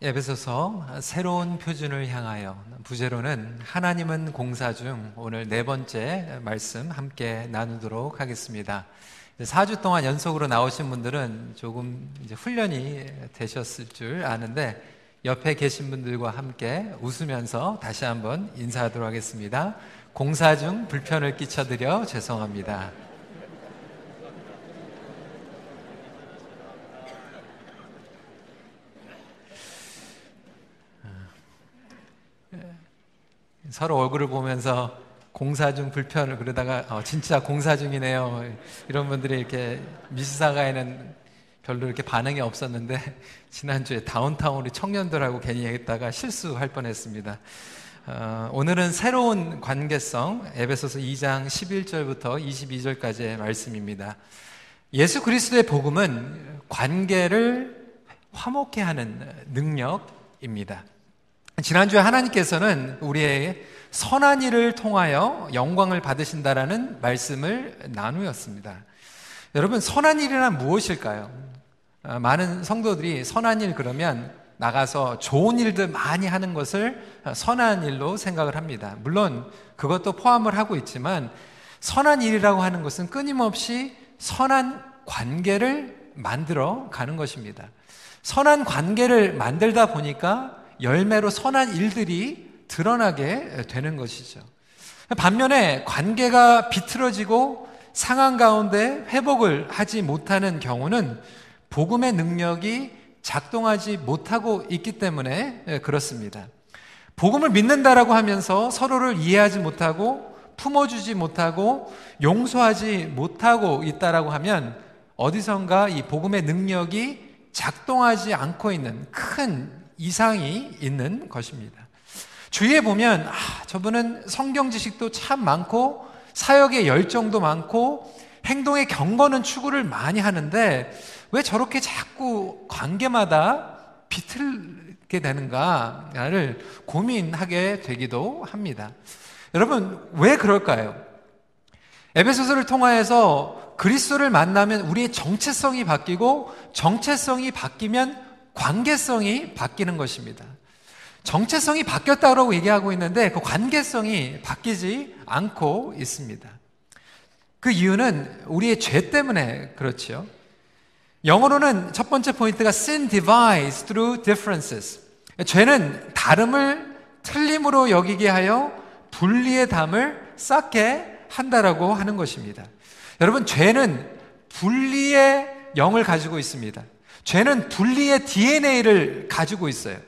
에베소서 새로운 표준을 향하여 부제로는 하나님은 공사 중 오늘 네 번째 말씀 함께 나누도록 하겠습니다. 4주 동안 연속으로 나오신 분들은 조금 이제 훈련이 되셨을 줄 아는데 옆에 계신 분들과 함께 웃으면서 다시 한번 인사하도록 하겠습니다. 공사 중 불편을 끼쳐드려 죄송합니다. 서로 얼굴을 보면서 공사 중 불편을 그러다가 어, 진짜 공사 중이네요. 이런 분들이 이렇게 미시사가에는 별로 이렇게 반응이 없었는데 지난주에 다운타운 우 청년들하고 괜히 얘기했다가 실수할 뻔했습니다. 어, 오늘은 새로운 관계성 에베소서 2장 11절부터 22절까지의 말씀입니다. 예수 그리스도의 복음은 관계를 화목케 하는 능력입니다. 지난주에 하나님께서는 우리의 선한 일을 통하여 영광을 받으신다라는 말씀을 나누었습니다. 여러분, 선한 일이란 무엇일까요? 아, 많은 성도들이 선한 일 그러면 나가서 좋은 일들 많이 하는 것을 선한 일로 생각을 합니다. 물론 그것도 포함을 하고 있지만 선한 일이라고 하는 것은 끊임없이 선한 관계를 만들어 가는 것입니다. 선한 관계를 만들다 보니까 열매로 선한 일들이 드러나게 되는 것이죠. 반면에 관계가 비틀어지고 상황 가운데 회복을 하지 못하는 경우는 복음의 능력이 작동하지 못하고 있기 때문에 그렇습니다. 복음을 믿는다라고 하면서 서로를 이해하지 못하고 품어주지 못하고 용서하지 못하고 있다라고 하면 어디선가 이 복음의 능력이 작동하지 않고 있는 큰 이상이 있는 것입니다. 주위에 보면 아, 저분은 성경 지식도 참 많고 사역의 열정도 많고 행동의 경건은 추구를 많이 하는데 왜 저렇게 자꾸 관계마다 비틀게 되는가를 고민하게 되기도 합니다. 여러분 왜 그럴까요? 에베소서를 통하여서 그리스도를 만나면 우리의 정체성이 바뀌고 정체성이 바뀌면 관계성이 바뀌는 것입니다. 정체성이 바뀌었다고 얘기하고 있는데 그 관계성이 바뀌지 않고 있습니다. 그 이유는 우리의 죄 때문에 그렇지요. 영어로는 첫 번째 포인트가 sin divides through differences. 죄는 다름을 틀림으로 여기게 하여 분리의 담을 쌓게 한다라고 하는 것입니다. 여러분, 죄는 분리의 영을 가지고 있습니다. 죄는 분리의 DNA를 가지고 있어요.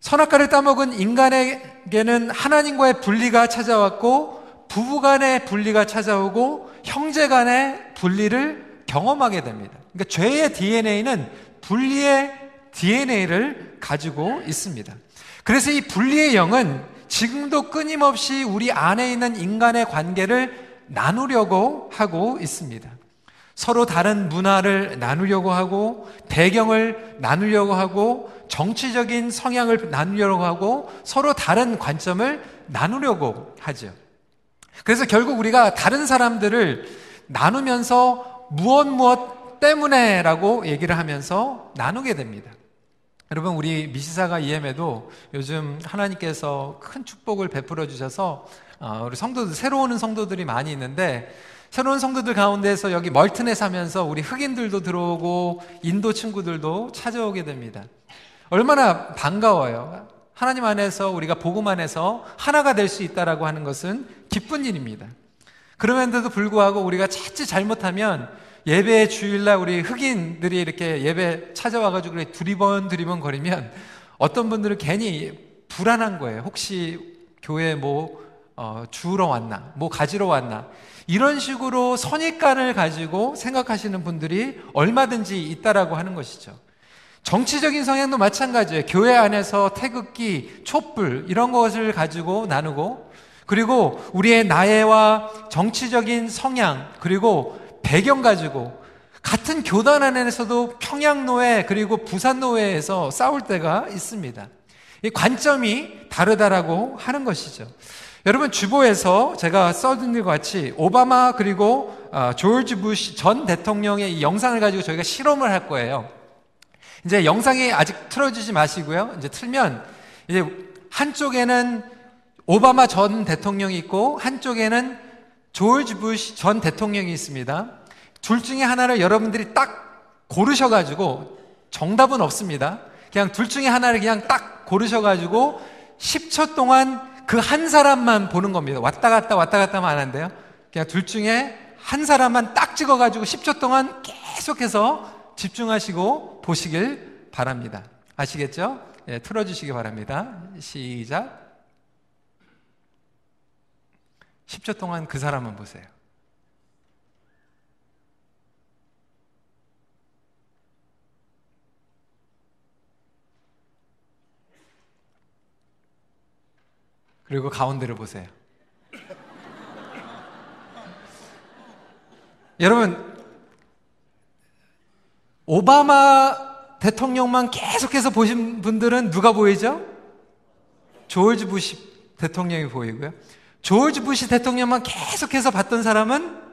선악과를 따먹은 인간에게는 하나님과의 분리가 찾아왔고 부부 간의 분리가 찾아오고 형제 간의 분리를 경험하게 됩니다. 그러니까 죄의 DNA는 분리의 DNA를 가지고 있습니다. 그래서 이 분리의 영은 지금도 끊임없이 우리 안에 있는 인간의 관계를 나누려고 하고 있습니다. 서로 다른 문화를 나누려고 하고 배경을 나누려고 하고 정치적인 성향을 나누려고 하고 서로 다른 관점을 나누려고 하죠. 그래서 결국 우리가 다른 사람들을 나누면서 무엇 무엇 때문에라고 얘기를 하면서 나누게 됩니다. 여러분 우리 미시사가 EM에도 요즘 하나님께서 큰 축복을 베풀어 주셔서 어, 우리 성도들 새로 오는 성도들이 많이 있는데 새로운 성도들 가운데서 여기 멀튼에 사면서 우리 흑인들도 들어오고 인도 친구들도 찾아오게 됩니다. 얼마나 반가워요. 하나님 안에서 우리가 복음 안에서 하나가 될 수 있다라고 하는 것은 기쁜 일입니다. 그럼에도 불구하고 우리가 자칫 잘못하면 예배 주일날 우리 흑인들이 이렇게 예배 찾아와가지고 두리번 두리번 거리면 어떤 분들은 괜히 불안한 거예요. 혹시 교회 뭐 어, 주우러 왔나, 뭐 가지러 왔나. 이런 식으로 선입관을 가지고 생각하시는 분들이 얼마든지 있다라고 하는 것이죠. 정치적인 성향도 마찬가지예요. 교회 안에서 태극기, 촛불 이런 것을 가지고 나누고 그리고 우리의 나해와 정치적인 성향 그리고 배경 가지고 같은 교단 안에서도 평양노회 그리고 부산노회에서 싸울 때가 있습니다. 이 관점이 다르다라고 하는 것이죠. 여러분 주보에서 제가 써둔 것 같이 오바마 그리고 어, 조지 부시 전 대통령의 이 영상을 가지고 저희가 실험을 할 거예요. 이제 영상이 아직 틀어주지 마시고요. 이제 틀면 이제 한쪽에는 오바마 전 대통령이 있고 한쪽에는 조지 부시 전 대통령이 있습니다. 둘 중에 하나를 여러분들이 딱 고르셔가지고 정답은 없습니다. 그냥 둘 중에 하나를 그냥 딱 고르셔가지고 10초 동안 그 한 사람만 보는 겁니다. 왔다 갔다 왔다 갔다 하면 안 한대요. 그냥 둘 중에 한 사람만 딱 찍어가지고 10초 동안 계속해서 집중하시고 보시길 바랍니다. 아시겠죠? 예, 틀어주시기 바랍니다. 시작. 10초 동안 그 사람만 보세요. 그리고 가운데를 보세요. 여러분, 오바마 대통령만 계속해서 보신 분들은 누가 보이죠? 조지 부시 대통령이 보이고요. 조지 부시 대통령만 계속해서 봤던 사람은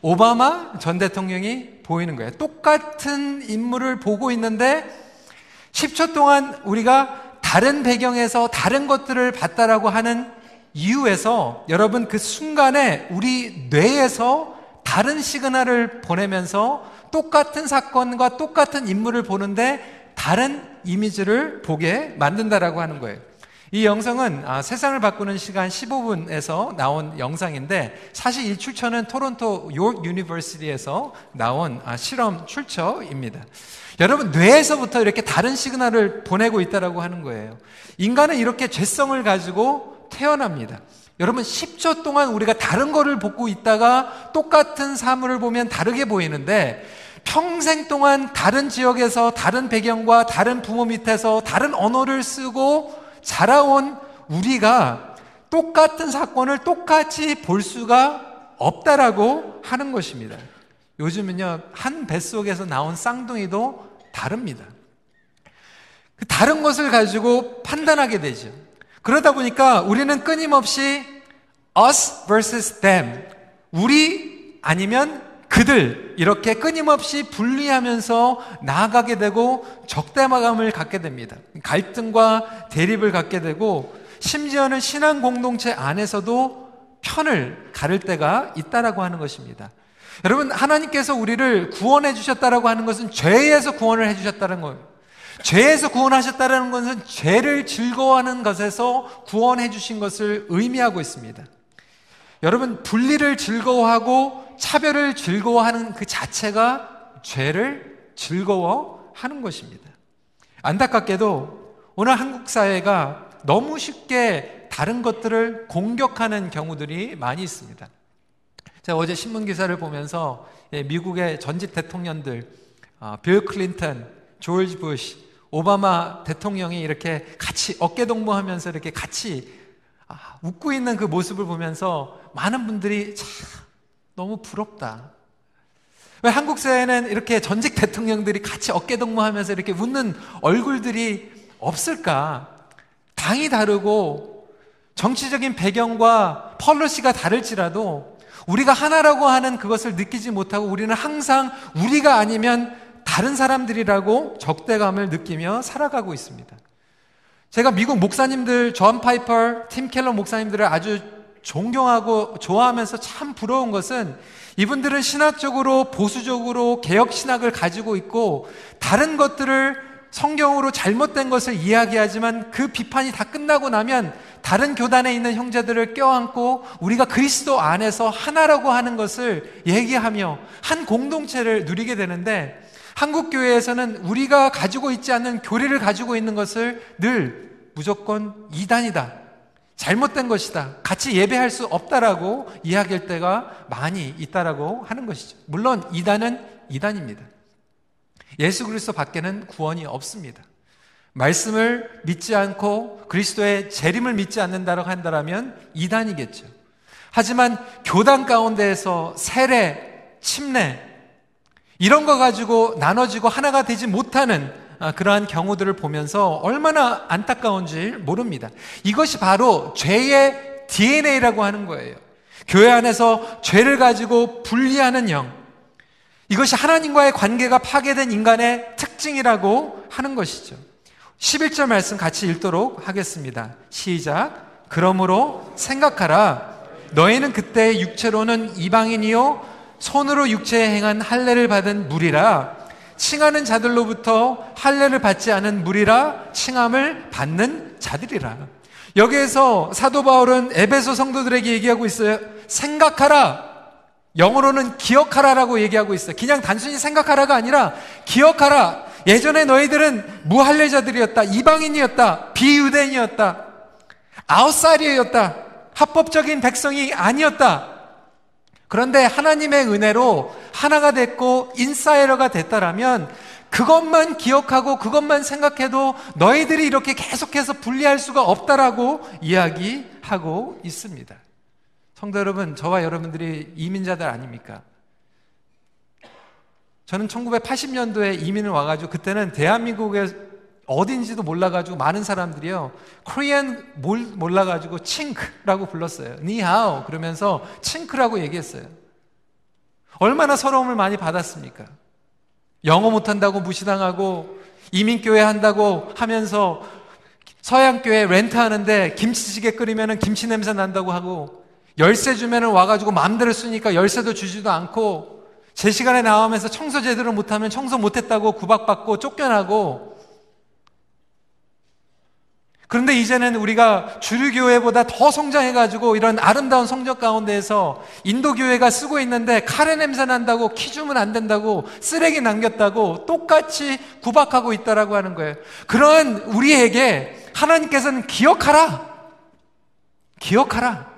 오바마 전 대통령이 보이는 거예요. 똑같은 인물을 보고 있는데 10초 동안 우리가 다른 배경에서 다른 것들을 봤다라고 하는 이유에서 여러분 그 순간에 우리 뇌에서 다른 시그널을 보내면서 똑같은 사건과 똑같은 인물을 보는데 다른 이미지를 보게 만든다라고 하는 거예요. 이 영상은 아, 세상을 바꾸는 시간 15분에서 나온 영상인데 사실 이 출처는 토론토 York University에서 나온 아, 실험 출처입니다. 여러분 뇌에서부터 이렇게 다른 시그널을 보내고 있다라고 하는 거예요. 인간은 이렇게 죄성을 가지고 태어납니다. 여러분 10초 동안 우리가 다른 거를 보고 있다가 똑같은 사물을 보면 다르게 보이는데 평생 동안 다른 지역에서 다른 배경과 다른 부모 밑에서 다른 언어를 쓰고 자라온 우리가 똑같은 사건을 똑같이 볼 수가 없다라고 하는 것입니다. 요즘은요, 한 뱃속에서 나온 쌍둥이도 다릅니다. 그 다른 것을 가지고 판단하게 되죠. 그러다 보니까 우리는 끊임없이 us versus them. 우리 아니면 그들 이렇게 끊임없이 분리하면서 나아가게 되고 적대마감을 갖게 됩니다. 갈등과 대립을 갖게 되고 심지어는 신앙 공동체 안에서도 편을 가를 때가 있다라고 하는 것입니다. 여러분 하나님께서 우리를 구원해 주셨다라고 하는 것은 죄에서 구원을 해 주셨다는 거예요. 죄에서 구원하셨다는 것은 죄를 즐거워하는 것에서 구원해 주신 것을 의미하고 있습니다. 여러분 분리를 즐거워하고 차별을 즐거워하는 그 자체가 죄를 즐거워하는 것입니다. 안타깝게도 오늘 한국 사회가 너무 쉽게 다른 것들을 공격하는 경우들이 많이 있습니다. 제가 어제 신문 기사를 보면서 예, 미국의 전직 대통령들 아, 빌 클린턴, 조지 부시, 오바마 대통령이 이렇게 같이 어깨 동무하면서 이렇게 같이 아, 웃고 있는 그 모습을 보면서 많은 분들이 참 너무 부럽다. 왜 한국 사회는 이렇게 전직 대통령들이 같이 어깨동무하면서 이렇게 웃는 얼굴들이 없을까? 당이 다르고 정치적인 배경과 펄러시가 다를지라도 우리가 하나라고 하는 그것을 느끼지 못하고 우리는 항상 우리가 아니면 다른 사람들이라고 적대감을 느끼며 살아가고 있습니다. 제가 미국 목사님들, 존 파이퍼, 팀 켈러 목사님들을 아주 존경하고 좋아하면서 참 부러운 것은 이분들은 신학적으로 보수적으로 개혁 신학을 가지고 있고 다른 것들을 성경으로 잘못된 것을 이야기하지만 그 비판이 다 끝나고 나면 다른 교단에 있는 형제들을 껴안고 우리가 그리스도 안에서 하나라고 하는 것을 얘기하며 한 공동체를 누리게 되는데 한국 교회에서는 우리가 가지고 있지 않는 교리를 가지고 있는 것을 늘 무조건 이단이다. 잘못된 것이다. 같이 예배할 수 없다라고 이야기할 때가 많이 있다라고 하는 것이죠. 물론 이단은 이단입니다. 예수 그리스도 밖에는 구원이 없습니다. 말씀을 믿지 않고 그리스도의 재림을 믿지 않는다고 한다면 이단이겠죠. 하지만 교단 가운데에서 세례, 침례 이런 거 가지고 나눠지고 하나가 되지 못하는 아, 그러한 경우들을 보면서 얼마나 안타까운지 모릅니다. 이것이 바로 죄의 DNA라고 하는 거예요. 교회 안에서 죄를 가지고 분리하는 영. 이것이 하나님과의 관계가 파괴된 인간의 특 특징이라고 하는 것이죠. 11절 말씀 같이 읽도록 하겠습니다. 시작. 그러므로 생각하라. 너희는 그때 육체로는 이방인이요 손으로 육체에 행한 할례를 받은 무리라 칭하는 자들로부터 할례를 받지 않은 무리라 칭함을 받는 자들이라. 여기에서 사도 바울은 에베소 성도들에게 얘기하고 있어요. 생각하라. 영어로는 기억하라라고 얘기하고 있어요. 그냥 단순히 생각하라가 아니라 기억하라. 예전에 너희들은 무할례자들이었다. 이방인이었다. 비유대인이었다. 아웃사이어였다. 합법적인 백성이 아니었다. 그런데 하나님의 은혜로 하나가 됐고 인사이러가 됐다라면 그것만 기억하고 그것만 생각해도 너희들이 이렇게 계속해서 분리할 수가 없다라고 이야기하고 있습니다. 성도 여러분, 저와 여러분들이 이민자들 아닙니까? 저는 1980년도에 이민을 와가지고 그때는 대한민국에 어딘지도 몰라가지고 많은 사람들이요. 코리안 몰라가지고 칭크라고 불렀어요. 니하오 그러면서 칭크라고 얘기했어요. 얼마나 서러움을 많이 받았습니까? 영어 못한다고 무시당하고 이민교회 한다고 하면서 서양교회 렌트하는데 김치찌개 끓이면 김치 냄새 난다고 하고 열쇠 주면은 와가지고 마음대로 쓰니까 열쇠도 주지도 않고 제 시간에 나오면서 청소 제대로 못하면 청소 못했다고 구박받고 쫓겨나고 그런데 이제는 우리가 주류교회보다 더 성장해가지고 이런 아름다운 성적 가운데에서 인도교회가 쓰고 있는데 카레 냄새 난다고 키 주면 안 된다고 쓰레기 남겼다고 똑같이 구박하고 있다라고 하는 거예요. 그러한 우리에게 하나님께서는 기억하라. 기억하라.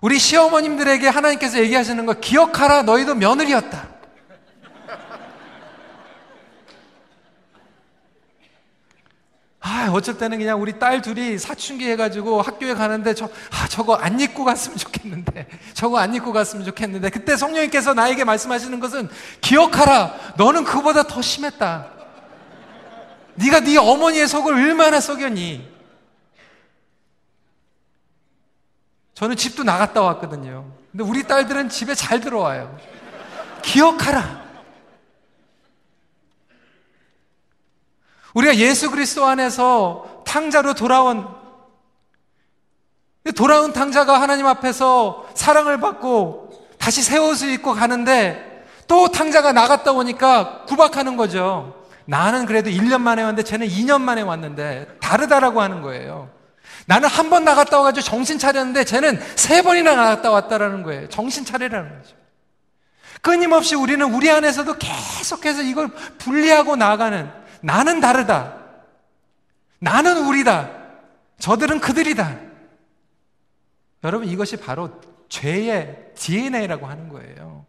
우리 시어머님들에게 하나님께서 얘기하시는 거 기억하라. 너희도 며느리였다. 아, 어쩔 때는 그냥 우리 딸 둘이 사춘기 해가지고 학교에 가는데 저, 아, 저거 안 입고 갔으면 좋겠는데. 저거 안 입고 갔으면 좋겠는데. 그때 성령님께서 나에게 말씀하시는 것은 기억하라. 너는 그보다 더 심했다. 네가 네 어머니의 속을 얼마나 썩였니? 저는 집도 나갔다 왔거든요. 근데 우리 딸들은 집에 잘 들어와요. 기억하라. 우리가 예수 그리스도 안에서 탕자로 돌아온 돌아온 탕자가 하나님 앞에서 사랑을 받고 다시 새 옷을 입고 가는데 또 탕자가 나갔다 오니까 구박하는 거죠. 나는 그래도 1년 만에 왔는데 쟤는 2년 만에 왔는데 다르다라고 하는 거예요. 나는 한 번 나갔다 와가지고 정신 차렸는데 쟤는 세 번이나 나갔다 왔다라는 거예요. 정신 차리라는 거죠. 끊임없이 우리는 우리 안에서도 계속해서 이걸 분리하고 나가는 나는 다르다. 나는 우리다. 저들은 그들이다. 여러분, 이것이 바로 죄의 DNA라고 하는 거예요.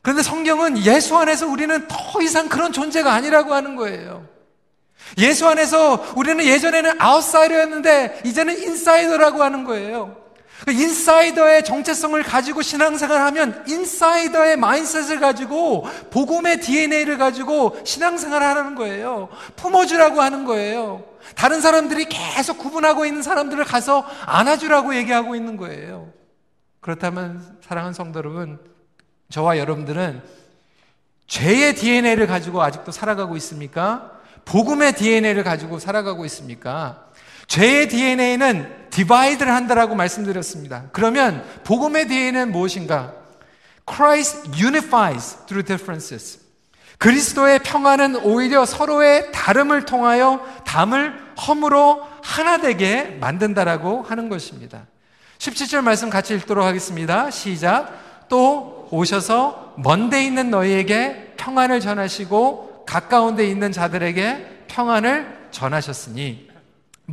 그런데 성경은 예수 안에서 우리는 더 이상 그런 존재가 아니라고 하는 거예요. 예수 안에서 우리는 예전에는 아웃사이더였는데 이제는 인사이더라고 하는 거예요. 그 인사이더의 정체성을 가지고 신앙생활을 하면 인사이더의 마인셋을 가지고 복음의 DNA를 가지고 신앙생활을 하는 거예요. 품어주라고 하는 거예요. 다른 사람들이 계속 구분하고 있는 사람들을 가서 안아주라고 얘기하고 있는 거예요. 그렇다면 사랑하는 성도 여러분, 저와 여러분들은 죄의 DNA를 가지고 아직도 살아가고 있습니까? 복음의 DNA를 가지고 살아가고 있습니까? 죄의 DNA는 divide를 한다라고 말씀드렸습니다. 그러면 복음의 DNA는 무엇인가? Christ unifies through differences. 그리스도의 평화는 오히려 서로의 다름을 통하여 담을 허물어 하나 되게 만든다라고 하는 것입니다. 17절 말씀 같이 읽도록 하겠습니다. 시작. 또 오셔서 먼데 있는 너희에게 평안을 전하시고 가까운 데 있는 자들에게 평안을 전하셨으니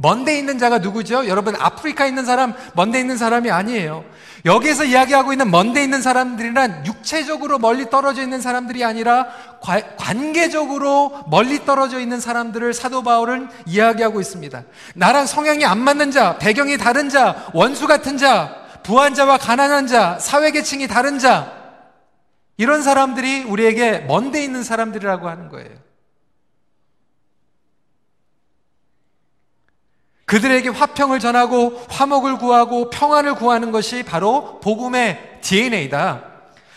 먼데 있는 자가 누구죠? 여러분 아프리카에 있는 사람 먼데 있는 사람이 아니에요. 여기에서 이야기하고 있는 먼데 있는 사람들이란 육체적으로 멀리 떨어져 있는 사람들이 아니라 관계적으로 멀리 떨어져 있는 사람들을 사도 바울은 이야기하고 있습니다. 나랑 성향이 안 맞는 자, 배경이 다른 자, 원수 같은 자, 부한 자와 가난한 자, 사회 계층이 다른 자 이런 사람들이 우리에게 먼데 있는 사람들이라고 하는 거예요. 그들에게 화평을 전하고 화목을 구하고 평안을 구하는 것이 바로 복음의 DNA다.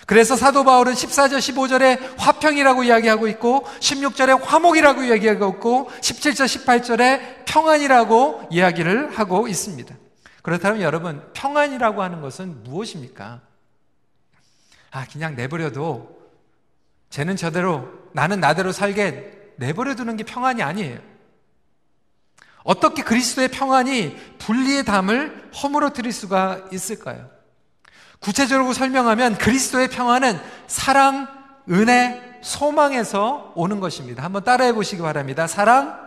그래서 사도 바울은 14절, 15절에 화평이라고 이야기하고 있고, 16절에 화목이라고 이야기하고 있고, 17절, 18절에 평안이라고 이야기를 하고 있습니다. 그렇다면 여러분, 평안이라고 하는 것은 무엇입니까? 아, 그냥 내버려도 쟤는 저대로, 나는 나대로 살게 내버려 두는 게 평안이 아니에요. 어떻게 그리스도의 평안이 분리의 담을 허물어뜨릴 수가 있을까요? 구체적으로 설명하면 그리스도의 평안은 사랑, 은혜, 소망에서 오는 것입니다. 한번 따라해 보시기 바랍니다. 사랑,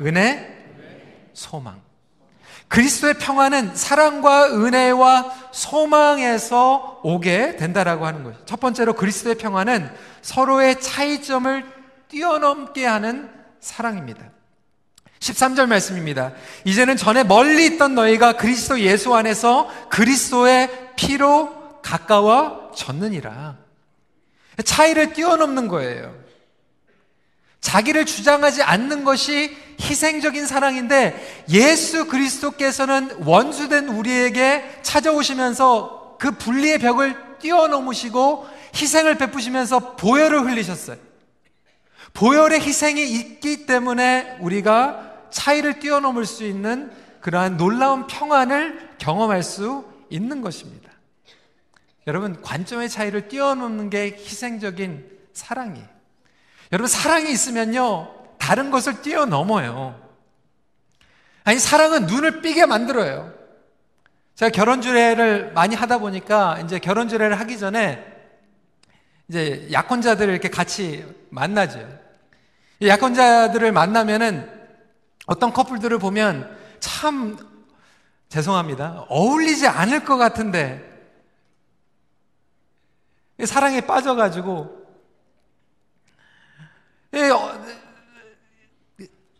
은혜, 소망. 그리스도의 평안은 사랑과 은혜와 소망에서 오게 된다라고 하는 거죠. 첫 번째로 그리스도의 평안은 서로의 차이점을 뛰어넘게 하는 사랑입니다. 13절 말씀입니다. 이제는 전에 멀리 있던 너희가 그리스도 예수 안에서 그리스도의 피로 가까워졌느니라. 차이를 뛰어넘는 거예요. 자기를 주장하지 않는 것이 희생적인 사랑인데 예수 그리스도께서는 원수된 우리에게 찾아오시면서 그 분리의 벽을 뛰어넘으시고 희생을 베푸시면서 보혈을 흘리셨어요. 보혈의 희생이 있기 때문에 우리가 차이를 뛰어넘을 수 있는 그러한 놀라운 평안을 경험할 수 있는 것입니다. 여러분, 관점의 차이를 뛰어넘는 게 희생적인 사랑이에요. 여러분, 사랑이 있으면요, 다른 것을 뛰어넘어요. 아니, 사랑은 눈을 삐게 만들어요. 제가 결혼주례를 많이 하다 보니까 이제 결혼주례를 하기 전에 이제 약혼자들을 이렇게 같이 만나죠. 약혼자들을 만나면은 어떤 커플들을 보면 참 죄송합니다. 어울리지 않을 것 같은데 사랑에 빠져가지고 예, 어,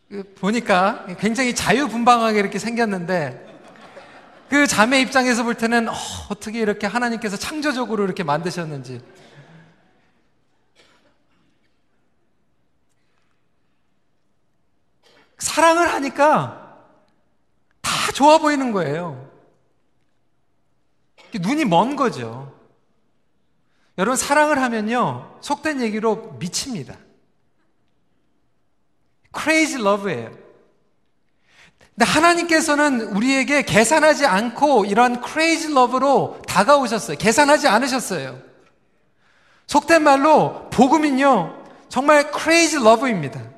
그 보니까 굉장히 자유분방하게 이렇게 생겼는데 그 자매 입장에서 볼 때는 어, 어떻게 이렇게 하나님께서 창조적으로 이렇게 만드셨는지 사랑을 하니까 다 좋아 보이는 거예요. 눈이 먼 거죠. 여러분, 사랑을 하면요, 속된 얘기로 미칩니다. crazy love예요. 근데 하나님께서는 우리에게 계산하지 않고 이런 crazy love로 다가오셨어요. 계산하지 않으셨어요. 속된 말로, 복음은요, 정말 crazy love입니다.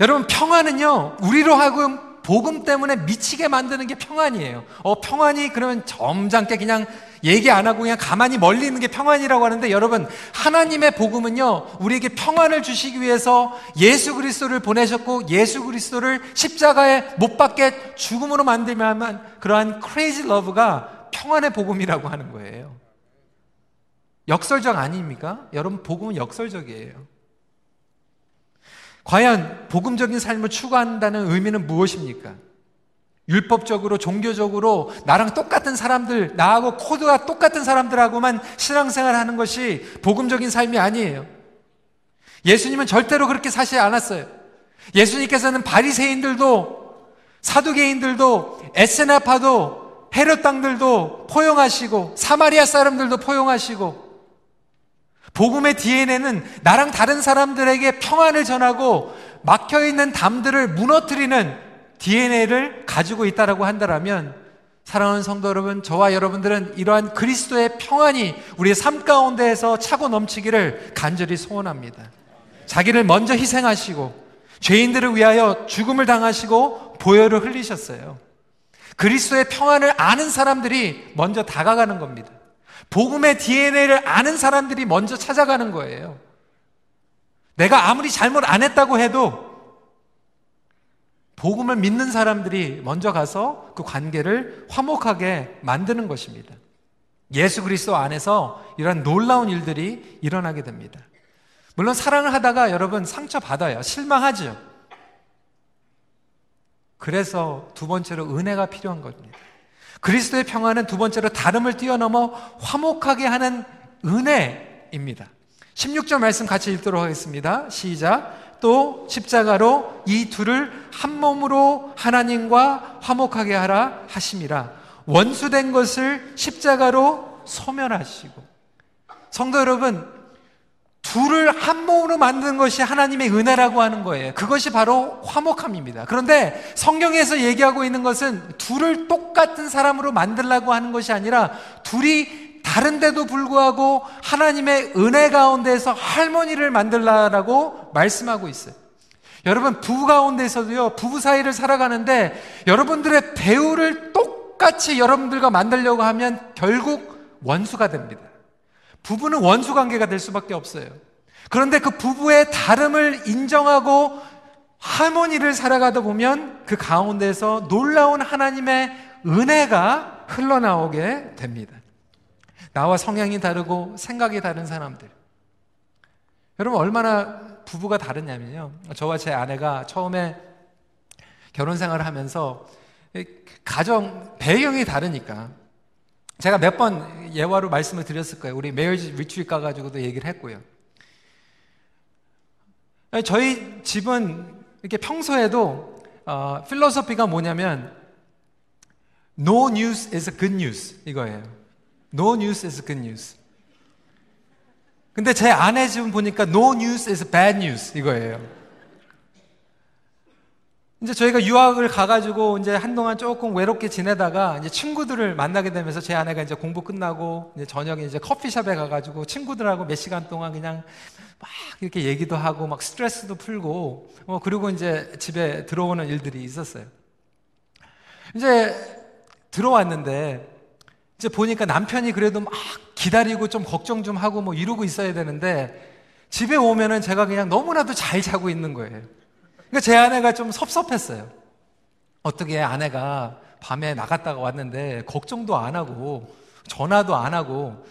여러분, 평안은요, 우리로 하여금 복음 때문에 미치게 만드는 게 평안이에요. 어, 평안이 그러면 점잖게 그냥 얘기 안 하고 그냥 가만히 멀리 있는 게 평안이라고 하는데 여러분, 하나님의 복음은요, 우리에게 평안을 주시기 위해서 예수 그리스도를 보내셨고 예수 그리스도를 십자가에 못 박게 죽음으로 만드는 그러한 crazy love가 평안의 복음이라고 하는 거예요. 역설적 아닙니까? 여러분, 복음은 역설적이에요. 과연 복음적인 삶을 추구한다는 의미는 무엇입니까? 율법적으로, 종교적으로 나랑 똑같은 사람들, 나하고 코드가 똑같은 사람들하고만 신앙생활 하는 것이 복음적인 삶이 아니에요. 예수님은 절대로 그렇게 사시지 않았어요. 예수님께서는 바리새인들도 사두개인들도 에스나파도 헤롯 땅들도 포용하시고 사마리아 사람들도 포용하시고 복음의 DNA는 나랑 다른 사람들에게 평안을 전하고 막혀 있는 담들을 무너뜨리는 DNA를 가지고 있다라고 한다면 사랑하는 성도 여러분, 저와 여러분들은 이러한 그리스도의 평안이 우리의 삶 가운데에서 차고 넘치기를 간절히 소원합니다. 자기를 먼저 희생하시고 죄인들을 위하여 죽음을 당하시고 보혈을 흘리셨어요. 그리스도의 평안을 아는 사람들이 먼저 다가가는 겁니다. 복음의 DNA를 아는 사람들이 먼저 찾아가는 거예요. 내가 아무리 잘못 안 했다고 해도 복음을 믿는 사람들이 먼저 가서 그 관계를 화목하게 만드는 것입니다. 예수 그리스도 안에서 이런 놀라운 일들이 일어나게 됩니다. 물론 사랑을 하다가 여러분 상처 받아요. 실망하죠. 그래서 두 번째로 은혜가 필요한 겁니다. 그리스도의 평화는 두 번째로 다름을 뛰어넘어 화목하게 하는 은혜입니다. 16절 말씀 같이 읽도록 하겠습니다. 시작. 또 십자가로 이 둘을 한 몸으로 하나님과 화목하게 하라 하심이라. 원수된 것을 십자가로 소멸하시고 성도 여러분, 둘을 한 몸으로 만드는 것이 하나님의 은혜라고 하는 거예요. 그것이 바로 화목함입니다. 그런데 성경에서 얘기하고 있는 것은 둘을 똑같은 사람으로 만들라고 하는 것이 아니라 둘이 다른데도 불구하고 하나님의 은혜 가운데서 할머니를 만들라라고 말씀하고 있어요. 여러분 부부 가운데서도요 부부 사이를 살아가는데 여러분들의 배우를 똑같이 여러분들과 만들려고 하면 결국 원수가 됩니다. 부부는 원수 관계가 될 수밖에 없어요. 그런데 그 부부의 다름을 인정하고 하모니를 살아가다 보면 그 가운데서 놀라운 하나님의 은혜가 흘러나오게 됩니다. 나와 성향이 다르고 생각이 다른 사람들. 여러분 얼마나 부부가 다르냐면요. 저와 제 아내가 처음에 결혼 생활을 하면서 가정 배경이 다르니까 제가 몇 번 예화로 말씀을 드렸을 거예요. 우리 marriage retreat 가가지고도 얘기를 했고요. 저희 집은 이렇게 평소에도 어, philosophy가 뭐냐면 No news is good news 이거예요. No news is good news. 근데 제 아내 집은 보니까 No news is bad news 이거예요. 이제 저희가 유학을 가가지고 이제 한동안 조금 외롭게 지내다가 이제 친구들을 만나게 되면서 제 아내가 이제 공부 끝나고 이제 저녁에 이제 커피숍에 가가지고 친구들하고 몇 시간 동안 그냥 막 이렇게 얘기도 하고 막 스트레스도 풀고 뭐 그리고 이제 집에 들어오는 일들이 있었어요. 이제 들어왔는데 이제 보니까 남편이 그래도 막 기다리고 좀 걱정 좀 하고 뭐 이러고 있어야 되는데 집에 오면은 제가 그냥 너무나도 잘 자고 있는 거예요. 그러니까 제 아내가 좀 섭섭했어요. 어떻게 아내가 밤에 나갔다가 왔는데 걱정도 안 하고 전화도 안 하고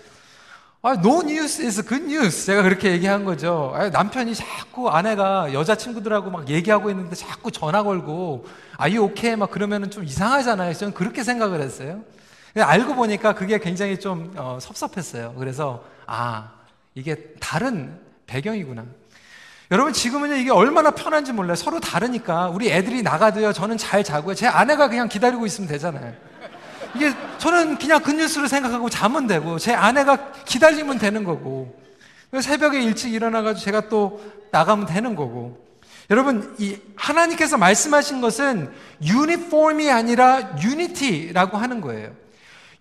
아, no news is good news. 제가 그렇게 얘기한 거죠. 아, 남편이 자꾸 아내가 여자친구들하고 막 얘기하고 있는데 자꾸 전화 걸고, 아, 이 오케이? 막 그러면은 좀 이상하잖아요. 저는 그렇게 생각을 했어요. 알고 보니까 그게 굉장히 좀 어, 섭섭했어요. 그래서, 아, 이게 다른 배경이구나. 여러분 지금은요 이게 얼마나 편한지 몰라요. 서로 다르니까 우리 애들이 나가도요 저는 잘 자고요. 제 아내가 그냥 기다리고 있으면 되잖아요. 이게 저는 그냥 그 뉴스를 생각하고 자면 되고 제 아내가 기다리면 되는 거고 새벽에 일찍 일어나가지고 제가 또 나가면 되는 거고 여러분 이 하나님께서 말씀하신 것은 uniform이 아니라 unity라고 하는 거예요.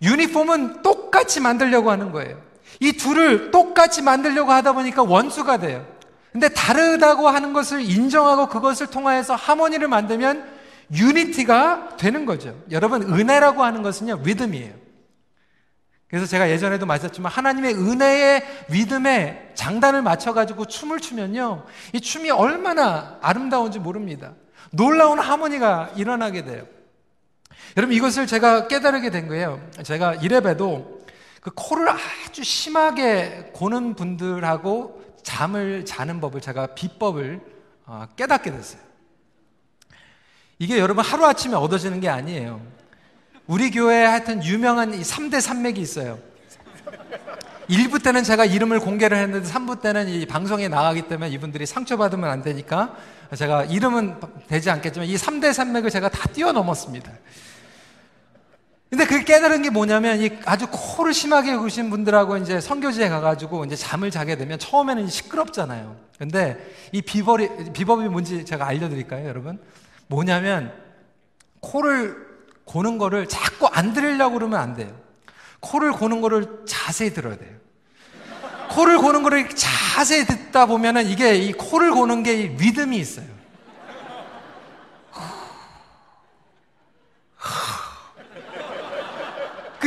uniform은 똑같이 만들려고 하는 거예요. 이 둘을 똑같이 만들려고 하다 보니까 원수가 돼요. 근데 다르다고 하는 것을 인정하고 그것을 통하여서 하모니를 만들면 unity가 되는 거죠. 여러분, 은혜라고 하는 것은요, 리듬이에요. 그래서 제가 예전에도 말했지만 하나님의 은혜의 리듬에 장단을 맞춰가지고 춤을 추면요, 이 춤이 얼마나 아름다운지 모릅니다. 놀라운 하모니가 일어나게 돼요. 여러분, 이것을 제가 깨달게 된 거예요. 제가 이래봬도 그 코를 아주 심하게 고는 분들하고 잠을 자는 법을 제가 비법을 어, 깨닫게 됐어요. 이게 여러분 하루아침에 얻어지는 게 아니에요. 우리 교회에 하여튼 유명한 3대 산맥이 있어요. 1부 때는 제가 이름을 공개를 했는데 3부 때는 이 방송에 나가기 때문에 이분들이 상처받으면 안 되니까 제가 이름은 되지 않겠지만 이 3대 산맥을 제가 다 뛰어넘었습니다. 근데 그 깨달은 게 뭐냐면 이 아주 코를 심하게 구신 분들하고 이제 선교지에 가가지고 이제 잠을 자게 되면 처음에는 시끄럽잖아요. 근데 이 비법이, 비법이 뭔지 제가 알려드릴까요, 여러분? 뭐냐면 코를 고는 거를 자꾸 안 들으려고 그러면 안 돼요. 코를 고는 거를 자세히 들어야 돼요. 코를 고는 거를 자세히 듣다 보면은 이게 이 코를 고는 게 리듬이 있어요.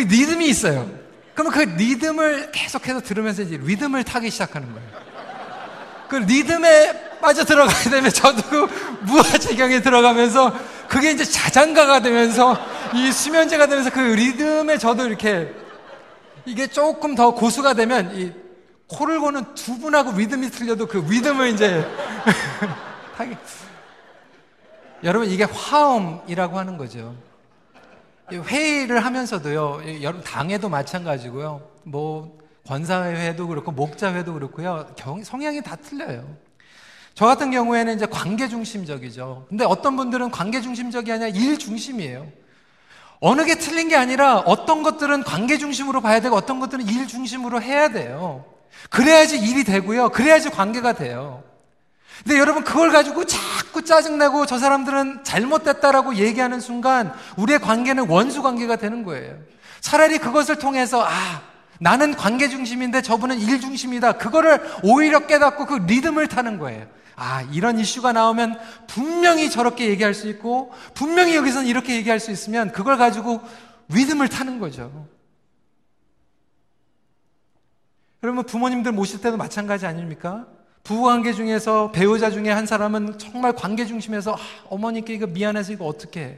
그 리듬이 있어요. 그러면 그 리듬을 계속해서 들으면서 이제 리듬을 타기 시작하는 거예요. 그 리듬에 빠져 들어가게 되면 저도 그 무아지경에 들어가면서 그게 이제 자장가가 되면서 이 수면제가 되면서 그 리듬에 저도 이렇게 이게 조금 더 고수가 되면 이 코를 고는 두 분하고 리듬이 틀려도 그 리듬을 이제 타기. 여러분 이게 화음이라고 하는 거죠. 회의를 하면서도요, 여러분 당에도 마찬가지고요, 뭐 권사회도 그렇고 목자회도 그렇고요, 성향이 다 틀려요. 저 같은 경우에는 이제 관계 중심적이죠. 근데 어떤 분들은 관계 중심적이 아니라 일 중심이에요. 어느 게 틀린 게 아니라 어떤 것들은 관계 중심으로 봐야 되고 어떤 것들은 일 중심으로 해야 돼요. 그래야지 일이 되고요. 그래야지 관계가 돼요. 근데 여러분 그걸 가지고 자꾸 짜증내고 저 사람들은 잘못됐다라고 얘기하는 순간 우리의 관계는 원수 관계가 되는 거예요. 차라리 그것을 통해서 아 나는 관계 중심인데 저분은 일 중심이다. 그거를 오히려 깨닫고 그 리듬을 타는 거예요. 아, 이런 이슈가 나오면 분명히 저렇게 얘기할 수 있고, 분명히 여기서는 이렇게 얘기할 수 있으면 그걸 가지고 리듬을 타는 거죠. 여러분, 부모님들 모실 때도 마찬가지 아닙니까? 부부 관계 중에서 배우자 중에 한 사람은 정말 관계 중심에서 아, 어머니께 이거 미안해서 이거 어떻게 해?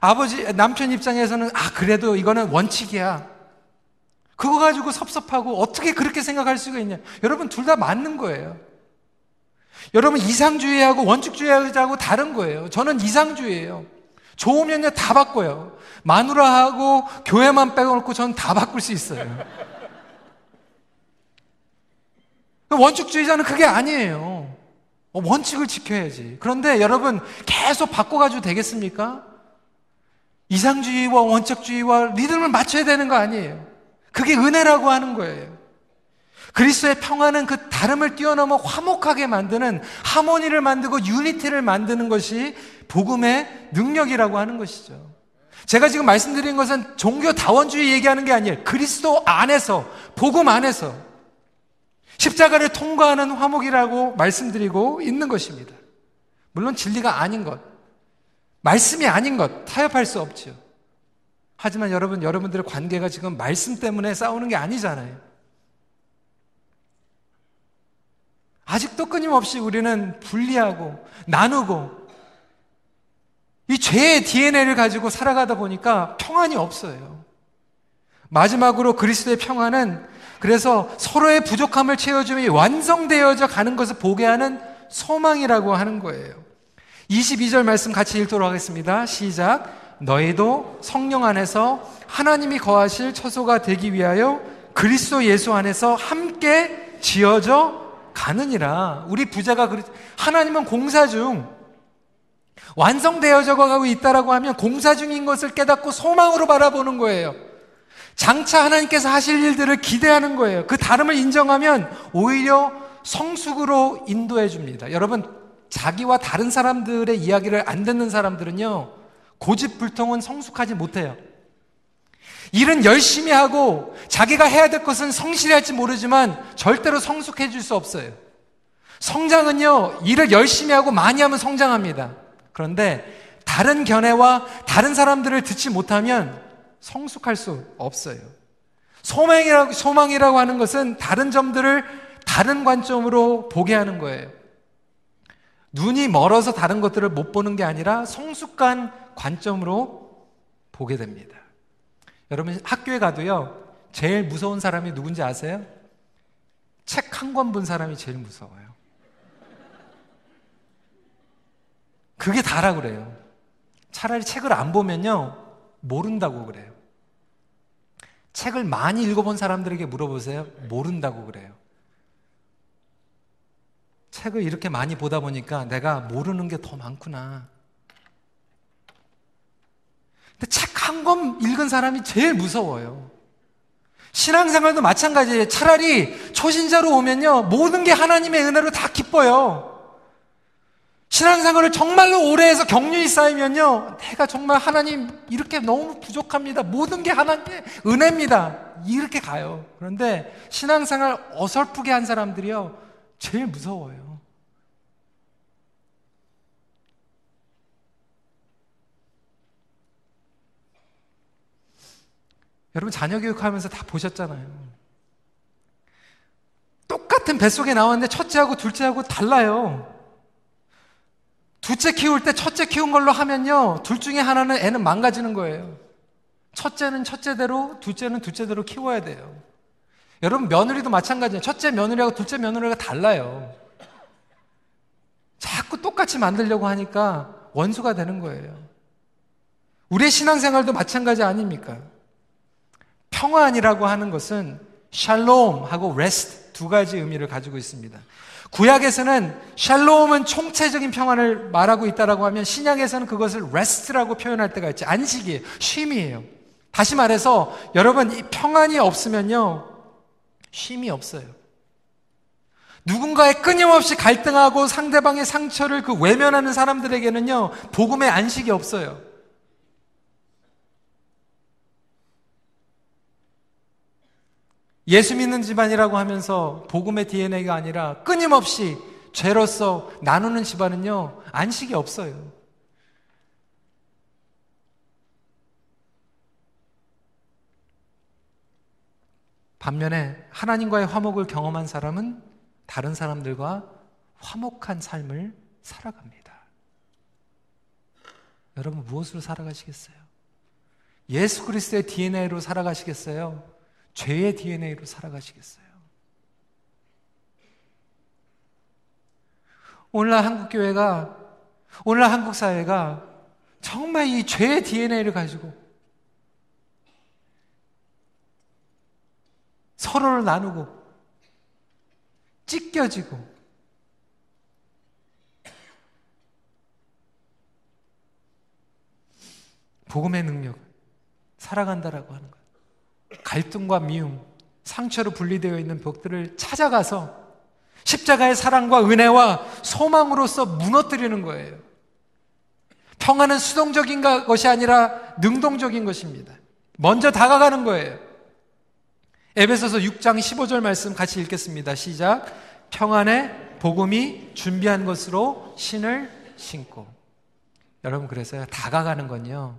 아버지, 남편 입장에서는 아, 그래도 이거는 원칙이야. 그거 가지고 섭섭하고 어떻게 그렇게 생각할 수가 있냐. 여러분, 둘 다 맞는 거예요. 여러분, 이상주의하고 원칙주의하고 다른 거예요. 저는 이상주의예요. 좋으면요, 다 바꿔요. 마누라하고 교회만 빼놓고 저는 다 바꿀 수 있어요. 원칙주의자는 그게 아니에요. 어, 원칙을 지켜야지. 그런데 여러분 계속 바꿔가지고 되겠습니까? 이상주의와 원칙주의와 리듬을 맞춰야 되는 거 아니에요. 그게 은혜라고 하는 거예요. 그리스도의 평화는 그 다름을 뛰어넘어 화목하게 만드는 하모니를 만들고 유니티를 만드는 것이 복음의 능력이라고 하는 것이죠. 제가 지금 말씀드린 것은 종교 다원주의 얘기하는 게 아니에요. 그리스도 안에서, 복음 안에서 십자가를 통과하는 화목이라고 말씀드리고 있는 것입니다. 물론 진리가 아닌 것, 말씀이 아닌 것, 타협할 수 없죠. 하지만 여러분, 여러분들의 관계가 지금 말씀 때문에 싸우는 게 아니잖아요. 아직도 끊임없이 우리는 분리하고 나누고 이 죄의 DNA를 가지고 살아가다 보니까 평안이 없어요. 마지막으로 그리스도의 평안은 그래서 서로의 부족함을 채워주며 완성되어져 가는 것을 보게 하는 소망이라고 하는 거예요. 22절 말씀 같이 읽도록 하겠습니다. 시작. 너희도 성령 안에서 하나님이 거하실 처소가 되기 위하여 그리스도 예수 안에서 함께 지어져 가느니라. 우리 부자가 그리 하나님은 공사 중 완성되어져 가고 있다라고 하면 공사 중인 것을 깨닫고 소망으로 바라보는 거예요. 장차 하나님께서 하실 일들을 기대하는 거예요. 그 다름을 인정하면 오히려 성숙으로 인도해 줍니다. 여러분, 자기와 다른 사람들의 이야기를 안 듣는 사람들은요, 고집불통은 성숙하지 못해요. 일은 열심히 하고 자기가 해야 될 것은 성실히 할지 모르지만 절대로 성숙해 줄수 없어요. 성장은요, 일을 열심히 하고 많이 하면 성장합니다. 그런데 다른 견해와 다른 사람들을 듣지 못하면 성숙할 수 없어요. 소망이라고, 소망이라고 하는 것은 다른 점들을 다른 관점으로 보게 하는 거예요. 눈이 멀어서 다른 것들을 못 보는 게 아니라 성숙한 관점으로 보게 됩니다. 여러분 학교에 가도요, 제일 무서운 사람이 누군지 아세요? 책 한 권 본 사람이 제일 무서워요. 그게 다라 그래요. 차라리 책을 안 보면요, 모른다고 그래요. 책을 많이 읽어본 사람들에게 물어보세요. 모른다고 그래요. 책을 이렇게 많이 보다 보니까 내가 모르는 게 더 많구나. 근데 책 한 권 읽은 사람이 제일 무서워요. 신앙생활도 마찬가지예요. 차라리 초신자로 오면요. 모든 게 하나님의 은혜로 다 기뻐요. 신앙생활을 정말로 오래 해서 경륜이 쌓이면요. 내가 정말 하나님 이렇게 너무 부족합니다. 모든 게 하나님의 은혜입니다. 이렇게 가요. 그런데 신앙생활 어설프게 한 사람들이요. 제일 무서워요. 여러분 자녀 교육하면서 다 보셨잖아요. 똑같은 뱃속에 나왔는데 첫째하고 둘째하고 달라요. 둘째 키울 때 첫째 키운 걸로 하면요. 둘 중에 하나는 애는 망가지는 거예요. 첫째는 첫째대로, 둘째는 둘째대로 키워야 돼요. 여러분, 며느리도 마찬가지예요. 첫째 며느리하고 둘째 며느리가 달라요. 자꾸 똑같이 만들려고 하니까 원수가 되는 거예요. 우리의 신앙생활도 마찬가지 아닙니까? 평안이라고 하는 것은 샬롬하고 rest 두 가지 의미를 가지고 있습니다. 구약에서는 샬롬은 총체적인 평안을 말하고 있다라고 하면 신약에서는 그것을 rest라고 표현할 때가 있지. 안식이에요. 쉼이에요. 다시 말해서 여러분 이 평안이 없으면요. 쉼이 없어요. 누군가와 끊임없이 갈등하고 상대방의 상처를 그 외면하는 사람들에게는요, 복음의 안식이 없어요. 예수 믿는 집안이라고 하면서 복음의 DNA가 아니라 끊임없이 죄로서 나누는 집안은요, 안식이 없어요. 반면에 하나님과의 화목을 경험한 사람은 다른 사람들과 화목한 삶을 살아갑니다. 여러분 무엇으로 살아가시겠어요? 예수 그리스도의 DNA로 살아가시겠어요? 죄의 DNA로 살아가시겠어요? 오늘날 한국 교회가 오늘날 한국 사회가 정말 이 죄의 DNA를 가지고 서로를 나누고 찢겨지고 복음의 능력 살아간다라고 하는 것. 갈등과 미움, 상처로 분리되어 있는 벽들을 찾아가서 십자가의 사랑과 은혜와 소망으로서 무너뜨리는 거예요. 평화는 수동적인 것이 아니라 능동적인 것입니다. 먼저 다가가는 거예요. 에베소서 6장 15절 말씀 같이 읽겠습니다. 시작. 평안의 복음이 준비한 것으로 신을 신고. 여러분 그래서요. 다가가는 건요.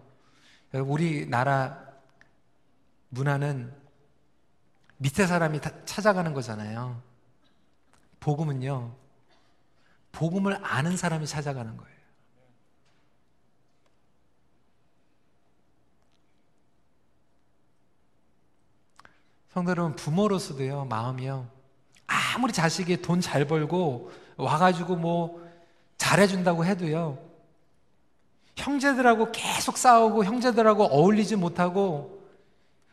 여러분 우리나라 문화는 밑에 사람이 찾아가는 거잖아요. 복음은요. 복음을 아는 사람이 찾아가는 거예요. 성도 여러분, 부모로서도요, 마음이요. 아무리 자식이 돈 잘 벌고 와가지고 뭐 잘해준다고 해도요, 형제들하고 계속 싸우고 형제들하고 어울리지 못하고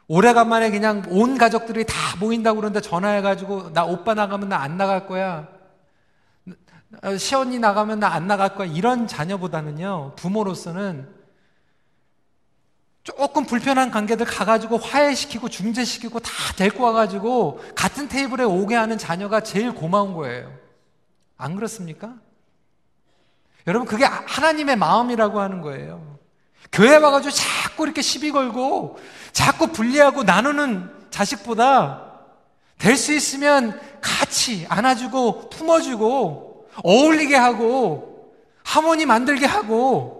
오래간만에 그냥 온 가족들이 다 모인다고 그러는데 전화해가지고 나 오빠 나가면 나 안 나갈 거야. 시언니 나가면 나 안 나갈 거야. 이런 자녀보다는요, 부모로서는 조금 불편한 관계들 가가지고 화해시키고 중재시키고 다 데리고 와가지고 같은 테이블에 오게 하는 자녀가 제일 고마운 거예요. 안 그렇습니까? 여러분, 그게 하나님의 마음이라고 하는 거예요. 교회 와가지고 자꾸 이렇게 시비 걸고 자꾸 분리하고 나누는 자식보다 될 수 있으면 같이 안아주고 품어주고 어울리게 하고 하모니 만들게 하고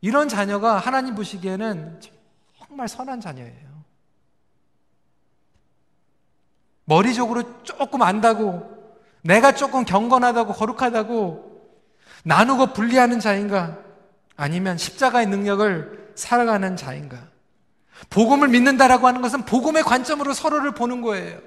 이런 자녀가 하나님 보시기에는 정말 선한 자녀예요. 머리적으로 조금 안다고, 내가 조금 경건하다고, 거룩하다고, 나누고 분리하는 자인가? 아니면 십자가의 능력을 살아가는 자인가? 복음을 믿는다라고 하는 것은 복음의 관점으로 서로를 보는 거예요.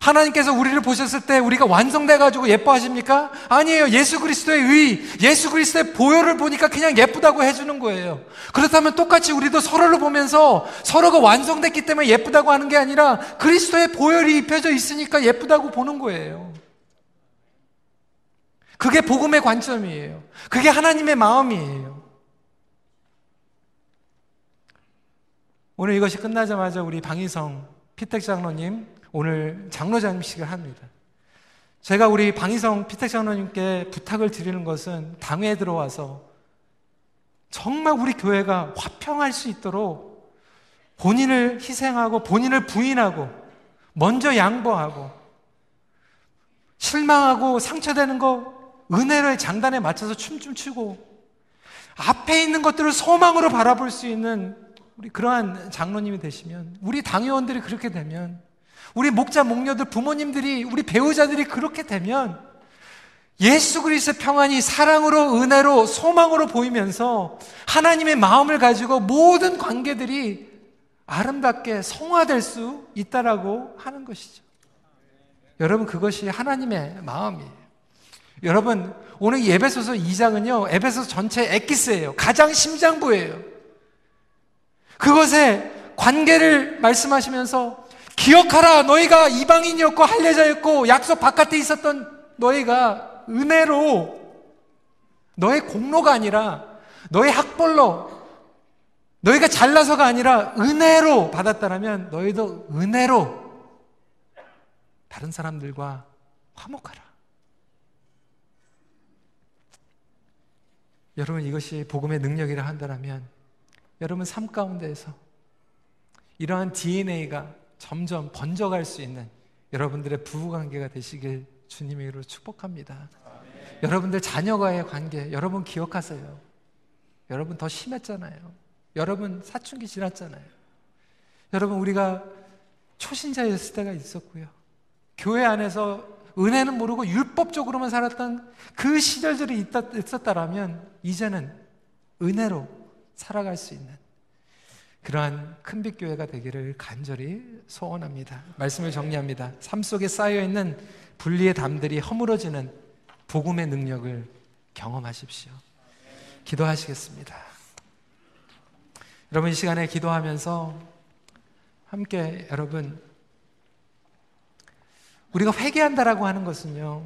하나님께서 우리를 보셨을 때 우리가 완성돼 가지고 예뻐하십니까? 아니에요. 예수 그리스도의 의, 예수 그리스도의 보혈을 보니까 그냥 예쁘다고 해주는 거예요. 그렇다면 똑같이 우리도 서로를 보면서 서로가 완성됐기 때문에 예쁘다고 하는 게 아니라 그리스도의 보혈이 입혀져 있으니까 예쁘다고 보는 거예요. 그게 복음의 관점이에요. 그게 하나님의 마음이에요. 오늘 이것이 끝나자마자 우리 방희성 피택 장로님 오늘 장로 장식을 합니다. 제가 우리 방희성 피택 장로님께 부탁을 드리는 것은 당회에 들어와서 정말 우리 교회가 화평할 수 있도록 본인을 희생하고 본인을 부인하고 먼저 양보하고 실망하고 상처되는 거 은혜의 장단에 맞춰서 춤춤 추고 앞에 있는 것들을 소망으로 바라볼 수 있는 우리 그러한 장로님이 되시면 우리 당회원들이 그렇게 되면 우리 목자, 목녀들, 부모님들이, 우리 배우자들이 그렇게 되면 예수 그리스의 평안이 사랑으로, 은혜로, 소망으로 보이면서 하나님의 마음을 가지고 모든 관계들이 아름답게 성화될 수 있다라고 하는 것이죠. 여러분, 그것이 하나님의 마음이에요. 여러분, 오늘 예배소서 2장은요, 에베소 전체 엑기스예요. 가장 심장부예요. 그것에 관계를 말씀하시면서 기억하라. 너희가 이방인이었고 할례자였고 약속 바깥에 있었던 너희가 은혜로 너의 공로가 아니라 너의 학벌로 너희가 잘나서가 아니라 은혜로 받았다라면 너희도 은혜로 다른 사람들과 화목하라. 여러분 이것이 복음의 능력이라 한다면 여러분 삶 가운데에서 이러한 DNA가 점점 번져갈 수 있는 여러분들의 부부 관계가 되시길 주님의 이름으로 축복합니다. 아멘. 여러분들 자녀와의 관계 여러분 기억하세요. 여러분 더 심했잖아요. 여러분 사춘기 지났잖아요. 여러분 우리가 초신자였을 때가 있었고요. 교회 안에서 은혜는 모르고 율법적으로만 살았던 그 시절들이 있다, 있었다라면 이제는 은혜로 살아갈 수 있는 그러한 큰빛 교회가 되기를 간절히 소원합니다. 말씀을 정리합니다. 삶 속에 쌓여 있는 분리의 담들이 허물어지는 복음의 능력을 경험하십시오. 기도하시겠습니다. 여러분 이 시간에 기도하면서 함께 여러분 우리가 회개한다라고 하는 것은요.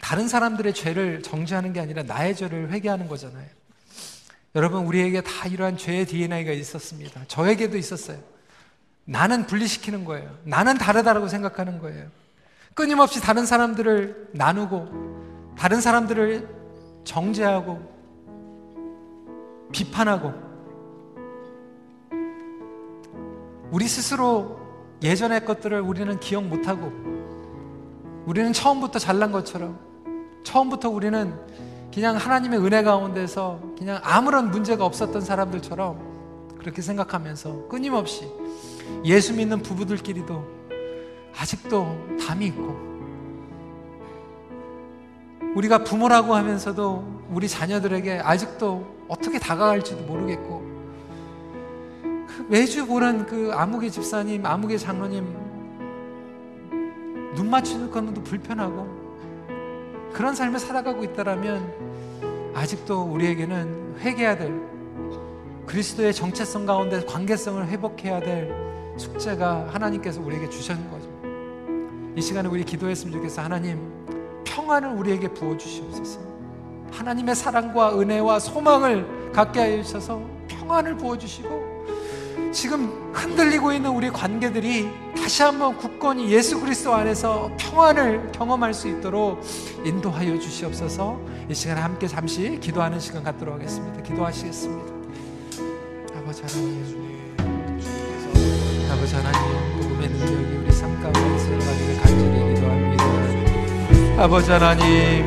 다른 사람들의 죄를 정죄하는 게 아니라 나의 죄를 회개하는 거잖아요. 여러분, 우리에게 다 이러한 죄의 DNA가 있었습니다. 저에게도 있었어요. 나는 분리시키는 거예요. 나는 다르다라고 생각하는 거예요. 끊임없이 다른 사람들을 나누고, 다른 사람들을 정죄하고, 비판하고, 우리 스스로 예전의 것들을 우리는 기억 못하고, 우리는 처음부터 잘난 것처럼, 처음부터 우리는 그냥 하나님의 은혜 가운데서 그냥 아무런 문제가 없었던 사람들처럼 그렇게 생각하면서 끊임없이 예수 믿는 부부들끼리도 아직도 담이 있고 우리가 부모라고 하면서도 우리 자녀들에게 아직도 어떻게 다가갈지도 모르겠고 그 매주 보는 그 아무개 집사님, 아무개 장로님 눈 맞추는 것도 불편하고 그런 삶을 살아가고 있다라면 아직도 우리에게는 회개해야 될 그리스도의 정체성 가운데 관계성을 회복해야 될 숙제가 하나님께서 우리에게 주셨는 거죠. 이 시간에 우리 기도했으면 좋겠어. 하나님, 평안을 우리에게 부어 주시옵소서. 하나님의 사랑과 은혜와 소망을 갖게 하여 주셔서 평안을 부어 주시고 지금 흔들리고 있는 우리 관계들이 다시 한번 굳건히 예수 그리스도 안에서 평안을 경험할 수 있도록 인도하여 주시옵소서. 이 시간에 함께 잠시 기도하는 시간 갖도록 하겠습니다. 기도하시겠습니다. 아버지 하나님, 아버지 하나님, 복음의 능력이 우리 삶 가운데 세워가기를 간절히 기도합니다. 아버지 하나님,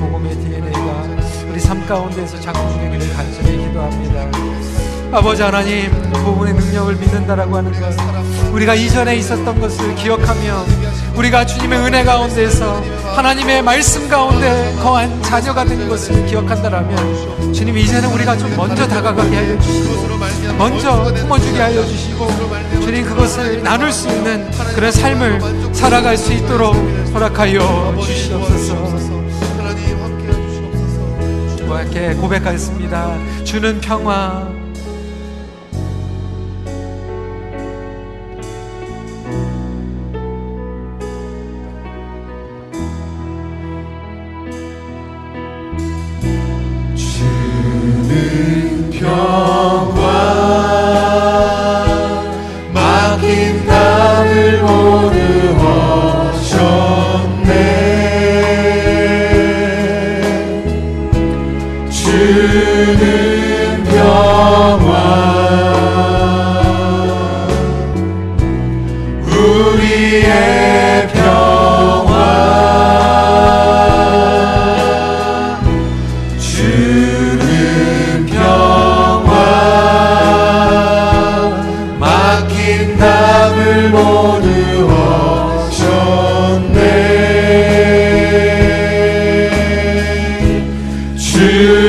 복음의 DNA가 우리 삶 가운데서 작동되기를 간절히 기도합니다. 아버지 하나님 부분의 능력을 믿는다라고 하는 것 우리가 이전에 있었던 것을 기억하며 우리가 주님의 은혜 가운데서 하나님의 말씀 가운데 거한 자녀가 된 것을 기억한다라면 주님 이제는 우리가 좀 먼저 다가가게 하여 주시고 먼저 품어주게 하여 주시고 주님 그것을 나눌 수 있는 그런 삶을 살아갈 수 있도록 허락하여 주시옵소서. 이렇게 고백하겠습니다. 주는 평화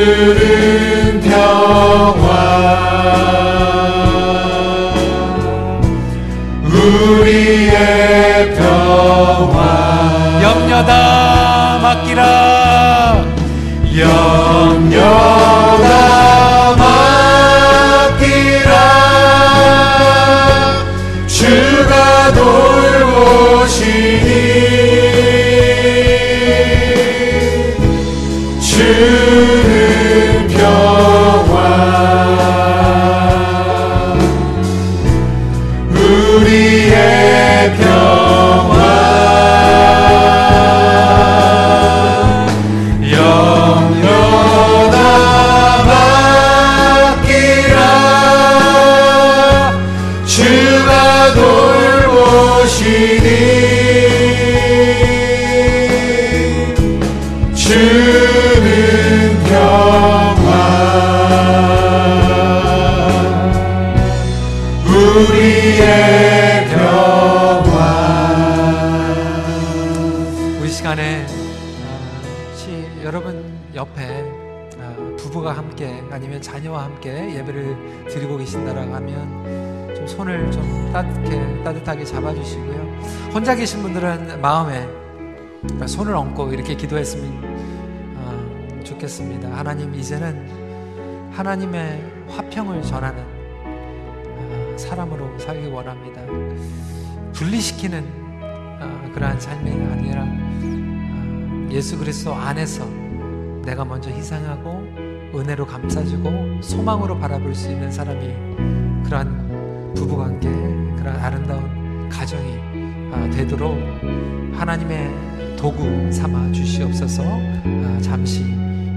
우리의 평화 아니면 자녀와 함께 예배를 드리고 계신다라고 하면 좀 손을 좀 따뜻하게 따뜻하게 잡아주시고요. 혼자 계신 분들은 마음에 손을 얹고 이렇게 기도했으면 어, 좋겠습니다. 하나님 이제는 하나님의 화평을 전하는 어, 사람으로 살기 원합니다. 분리시키는 어, 그러한 삶이 아니라 어, 예수 그리스도 안에서 내가 먼저 희생하고 은혜로 감싸주고 소망으로 바라볼 수 있는 사람이 그러한 부부관계, 그러한 아름다운 가정이 아, 되도록 하나님의 도구 삼아 주시옵소서 아, 잠시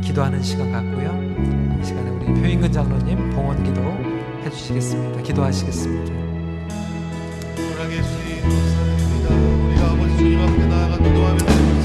기도하는 시간 같고요. 이 시간에 우리 표인근 장로님 봉헌 기도 해주시겠습니다. 기도하시겠습니다. 사랑해 주님 감사드립니다. 우리 아버지 주님 앞에 나아가 기도하면서